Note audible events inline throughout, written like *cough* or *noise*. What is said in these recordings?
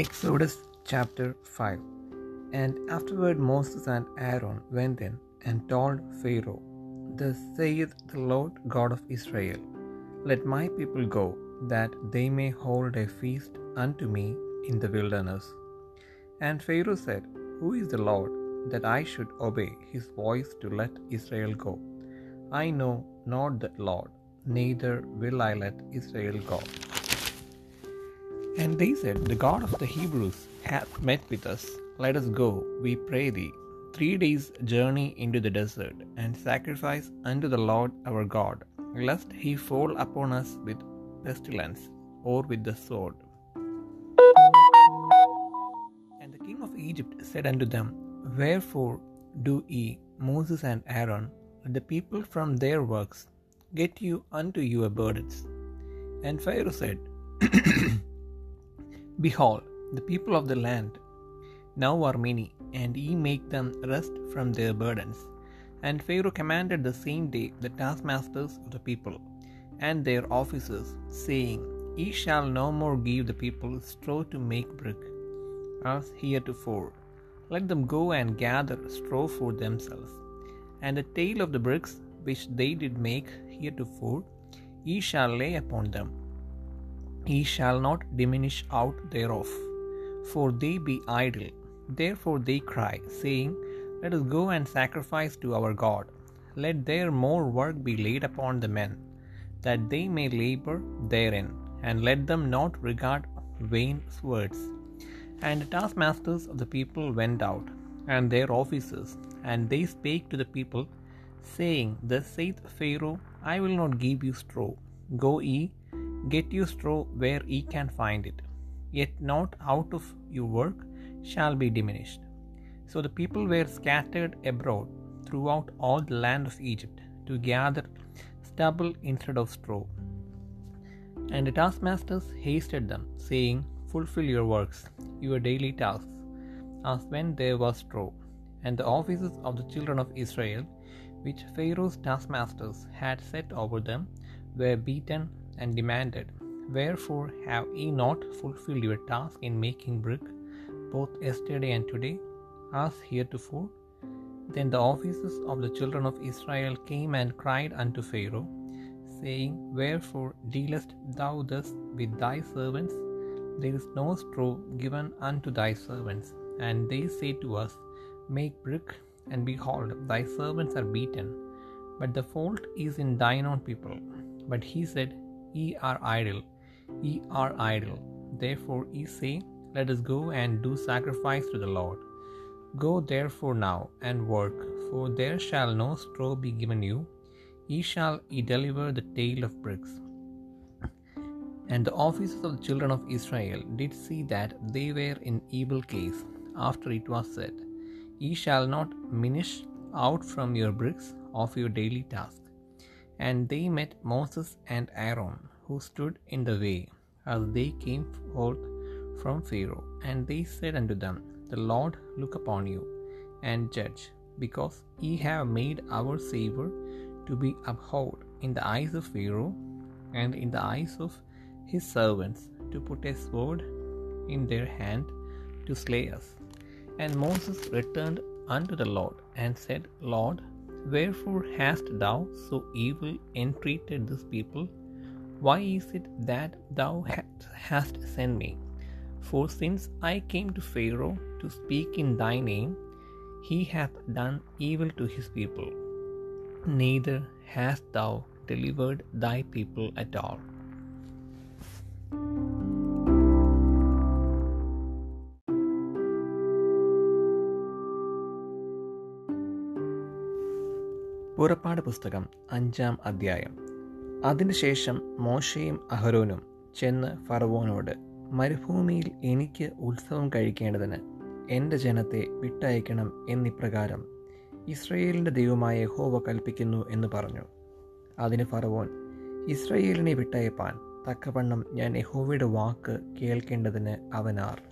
Exodus chapter 5 And afterward Moses and Aaron went in and told Pharaoh, Thus saith the Lord God of Israel, Let my people go, that they may hold a feast unto me in the wilderness. And Pharaoh said, Who is the Lord, that I should obey his voice to let Israel go? I know not that Lord, neither will I let Israel go. And they said, The God of the Hebrews hath met with us. Let us go, we pray thee, three days' journey into the desert, and sacrifice unto the Lord our God, lest he fall upon us with pestilence or with the sword. And the king of Egypt said unto them, Wherefore do ye, Moses and Aaron, the people from their works get you unto your burdens? And Pharaoh said, *clears throat* Behold, the people of the land now are many, and ye make them rest from their burdens. And Pharaoh commanded the same day the taskmasters of the people and their officers, saying, Ye shall no more give the people straw to make brick, as heretofore. Let them go and gather straw for themselves. And the tale of the bricks which they did make heretofore, ye shall lay upon them. Ye shall not diminish out thereof, for they be idle. Therefore they cry, saying, Let us go and sacrifice to our God. Let their more work be laid upon the men, that they may labor therein, and let them not regard vain words. And the taskmasters of the people went out, and their officers, and they spake to the people, saying, Thus saith Pharaoh, I will not give you straw. Go ye, get you straw where ye can find it, yet not out of your work shall be diminished. So the people were scattered abroad throughout all the land of Egypt to gather stubble instead of straw. And the taskmasters hasted them, saying, Fulfill your works, your daily tasks, as when there was straw. And the offices of the children of Israel, which Pharaoh's taskmasters had set over them, were beaten and demanded, Wherefore have ye not fulfilled your task in making brick, both yesterday and today, as heretofore? Then the officers of the children of Israel came and cried unto Pharaoh, saying, Wherefore dealest thou thus with thy servants? There is no straw given unto thy servants. And they say to us, Make brick, and behold, thy servants are beaten. But the fault is in thine own people. But he said, Ye are idle, ye are idle. Therefore ye say, Let us go and do sacrifice to the Lord. Go therefore now and work, for there shall no straw be given you. Ye shall ye deliver the tale of bricks. And the officers of the children of Israel did see that they were in evil case, after it was said, Ye shall not minish out from your bricks of your daily task. And they met Moses and Aaron, who stood in the way, as they came forth from Pharaoh. And they said unto them, The Lord look upon you, and judge, because ye have made our Saviour to be abhorred in the eyes of Pharaoh, and in the eyes of his servants, to put a sword in their hand to slay us. And Moses returned unto the Lord, and said, Lord, wherefore hast thou so evil entreated this people? Why is it that thou hast sent me? For since I came to Pharaoh to speak in thy name, he hath done evil to his people, neither hast thou delivered thy people at all. പുറപ്പാട് പുസ്തകം അഞ്ചാം അധ്യായം. അതിനുശേഷം മോശയും അഹരോനും ചെന്ന് ഫറവോനോട് മരുഭൂമിയിൽ എനിക്ക് ഉത്സവം കഴിക്കേണ്ടതിന് എന്റെ ജനത്തെ വിട്ടയക്കണം എന്നിപ്രകാരം ഇസ്രയേലിന്റെ ദൈവമായ ഹോവ കൽപ്പിക്കുന്നു എന്ന് പറഞ്ഞു. അതിന് ഫറവോൻ ഇസ്രയേലിനെ വിട്ടയപ്പാൻ തക്കവണ്ണം ഞാൻ യഹോവയുടെ വാക്ക് കേൾക്കേണ്ടതിന് അവനാർ.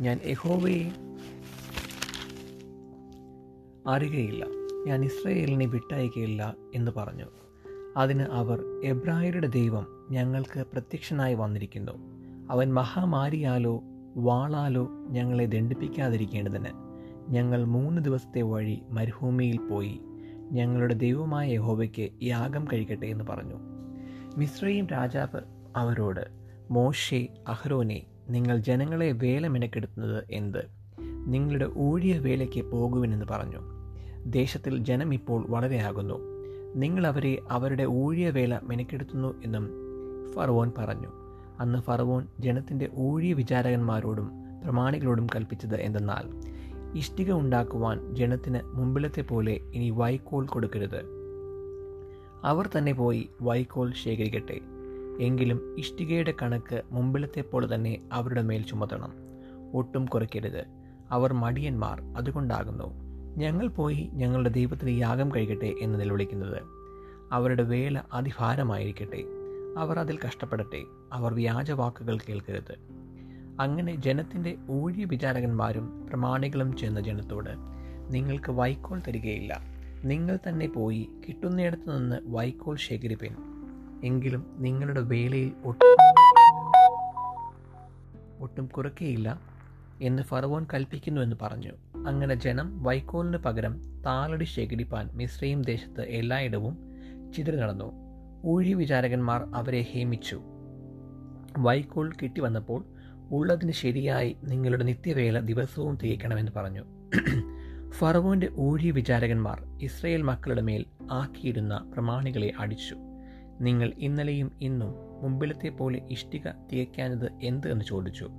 ഞാൻ യഹോവയെ അറിയുകയില്ല. ഞാൻ ഇസ്രയേലിനെ വിട്ടയക്കുകയില്ല എന്ന് പറഞ്ഞു. അതിന് അവർ എബ്രായരുടെ ദൈവം ഞങ്ങൾക്ക് പ്രത്യക്ഷനായി വന്നിരിക്കുന്നു. അവൻ മഹാമാരിയാലോ വാളാലോ ഞങ്ങളെ ദണ്ഡിപ്പിക്കാതിരിക്കേണ്ടതിന്. ഞങ്ങൾ മൂന്ന് ദിവസത്തെ വഴി മരുഭൂമിയിൽ പോയി. ഞങ്ങളുടെ ദൈവമായ യഹോവയ്ക്ക് യാഗം കഴിക്കട്ടെ എന്ന് പറഞ്ഞു. മിശ്രയും രാജാവ് അവരോട് മോശെ അഹ്റോനെ നിങ്ങൾ ജനങ്ങളെ വേല എന്ത്? നിങ്ങളുടെ ഊഴിയ വേലയ്ക്ക് പോകുവിനെന്ന് പറഞ്ഞു. ദേശത്തിൽ ജനം ഇപ്പോൾ വളരെയാകുന്നു. നിങ്ങൾ അവരെ അവരുടെ ഊഴിയ വേല മെനക്കെടുത്തുന്നു എന്നും ഫറവോൻ പറഞ്ഞു. അന്ന് ഫറവോൻ ജനത്തിന്റെ ഊഴിയ വിചാരകന്മാരോടും പ്രമാണികളോടും കൽപ്പിച്ചത് എന്തെന്നാൽ ഇഷ്ടിക ഉണ്ടാക്കുവാൻ ജനത്തിന് മുമ്പിലത്തെ പോലെ ഇനി വൈക്കോൽ കൊടുക്കരുത്. അവർ തന്നെ പോയി വൈക്കോൽ ശേഖരിക്കട്ടെ. എങ്കിലും ഇഷ്ടികയുടെ കണക്ക് മുമ്പിലത്തെ പോലെ തന്നെ അവരുടെ മേൽ ചുമത്തണം. ഒട്ടും കുറയ്ക്കരുത്. അവർ മടിയന്മാർ അതുകൊണ്ടാകുന്നു. ഞങ്ങൾ പോയി ഞങ്ങളുടെ ദൈവത്തിന് യാഗം കഴിക്കട്ടെ എന്ന് നിലവിളിക്കുന്നത് അവരുടെ വേല അതിഭാരമായിരിക്കട്ടെ. അവർ അതിൽ കഷ്ടപ്പെടട്ടെ. അവർ വ്യാജവാക്കുകൾ കേൾക്കരുത്. അങ്ങനെ ജനത്തിന്റെ ഊഴിയ വിചാരകന്മാരും പ്രമാണികളും ചെന്ന ജനത്തോട് നിങ്ങൾക്ക് വൈക്കോൽ തരികയില്ല. നിങ്ങൾ തന്നെ പോയി കിട്ടുന്നിടത്തു നിന്ന് വൈക്കോൽ ശേഖരിപ്പിൻ. എങ്കിലും നിങ്ങളുടെ വേലയിൽ ഒട്ടും ഒട്ടും കുറയ്ക്കയില്ല എന്ന് ഫറവോൻ കൽപ്പിക്കുന്നു എന്ന് പറഞ്ഞു. അങ്ങനെ ജനം വൈക്കോലിന് പകരം താളടി ശേഖരിപ്പാൻ മിശ്രയും ദേശത്ത് എല്ലായിടവും ചിതറി നടന്നു. ഊഴി വിചാരകന്മാർ അവരെ ഹേമിച്ചു. വൈക്കോൽ കിട്ടി വന്നപ്പോൾ ഉള്ളതിന് ശരിയായി നിങ്ങളുടെ നിത്യവേല ദിവസവും തികയ്ക്കണമെന്ന് പറഞ്ഞു. ഫറവോന്റെ ഊഴി വിചാരകന്മാർ ഇസ്രയേൽ മക്കളുടെ മേൽ ആക്കിയിരുന്ന പ്രമാണികളെ അടിച്ചു. നിങ്ങൾ ഇന്നലെയും ഇന്നും മുമ്പിലത്തെ പോലെ ഇഷ്ടിക തികയ്ക്കാനത് എന്ത് എന്ന് ചോദിച്ചു.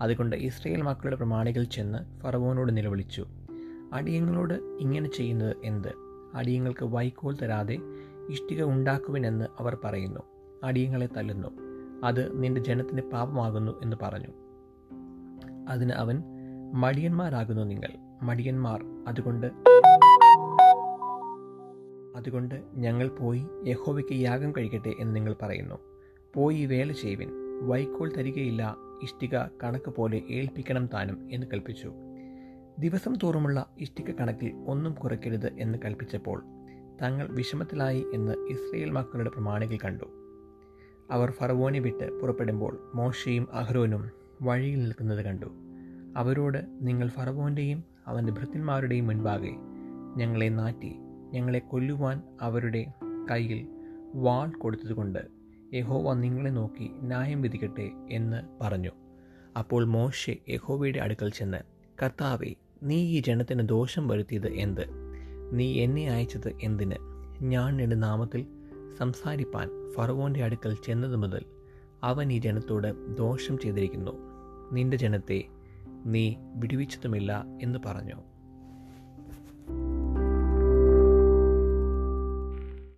അതുകൊണ്ട് ഇസ്രയേൽ മക്കളുടെ പ്രമാണികൾ ചെന്ന് ഫറവോനോട് നിലവിളിച്ചു അടിയങ്ങളോട് ഇങ്ങനെ ചെയ്യുന്നത് എന്ത്? അടിയങ്ങൾക്ക് വൈക്കോൽ തരാതെ ഇഷ്ടിക ഉണ്ടാക്കുവിനെന്ന് അവർ പറയുന്നു. അടിയങ്ങളെ തല്ലുന്നു. അത് നിന്റെ ജനത്തിന് പാപമാകുന്നു എന്ന് പറഞ്ഞു. അതിന് അവൻ മടിയന്മാരാകുന്നു നിങ്ങൾ. മടിയന്മാർ അതുകൊണ്ട് അതുകൊണ്ട് ഞങ്ങൾ പോയി യഹോവയ്ക്ക് യാഗം കഴിക്കട്ടെ എന്ന് നിങ്ങൾ പറയുന്നു. പോയി വേല ചെയ്യുവിൻ. വൈക്കോൽ തരികയില്ല ഇഷ്ടിക കണക്ക് പോലെ ഏൽപ്പിക്കണം താനും എന്ന് കൽപ്പിച്ചു. ദിവസം തോറുമുള്ള ഇഷ്ടിക കണക്കിൽ ഒന്നും കുറയ്ക്കരുത് എന്ന് കൽപ്പിച്ചപ്പോൾ തങ്ങൾ വിഷമത്തിലായി എന്ന് ഇസ്രയേൽ മക്കളുടെ പ്രമാണികൾ കണ്ടു. അവർ ഫറവോനെ വിട്ട് പുറപ്പെടുമ്പോൾ മോശയും അഹ്റോനും വഴിയിൽ നിൽക്കുന്നത് കണ്ടു. അവരോട് നിങ്ങൾ ഫറവോന്റെയും അവന്റെ ഭൃത്യന്മാരുടെയും മുൻപാകെ ഞങ്ങളെ നാറ്റി ഞങ്ങളെ കൊല്ലുവാൻ അവരുടെ കയ്യിൽ വാൾ കൊടുത്തതുകൊണ്ട് യഹോവ നിങ്ങളെ നോക്കി ന്യായം വിധിക്കട്ടെ എന്ന് പറഞ്ഞു. അപ്പോൾ മോശെ യഹോവയുടെ അടുക്കൽ ചെന്ന് കർത്താവെ നീ ഈ ജനത്തിന് ദോഷം വരുത്തിയത് എന്ത്? നീ എന്നെ അയച്ചത് എന്തിന്? ഞാൻ എന്റെ നാമത്തിൽ സംസാരിപ്പാൻ ഫറവോന്റെ അടുക്കൽ ചെന്നത് മുതൽ അവൻ ഈ ജനത്തോട് ദോഷം ചെയ്തിരിക്കുന്നു. നിന്റെ ജനത്തെ നീ വിടുവിച്ചതുമില്ല എന്ന് പറഞ്ഞു.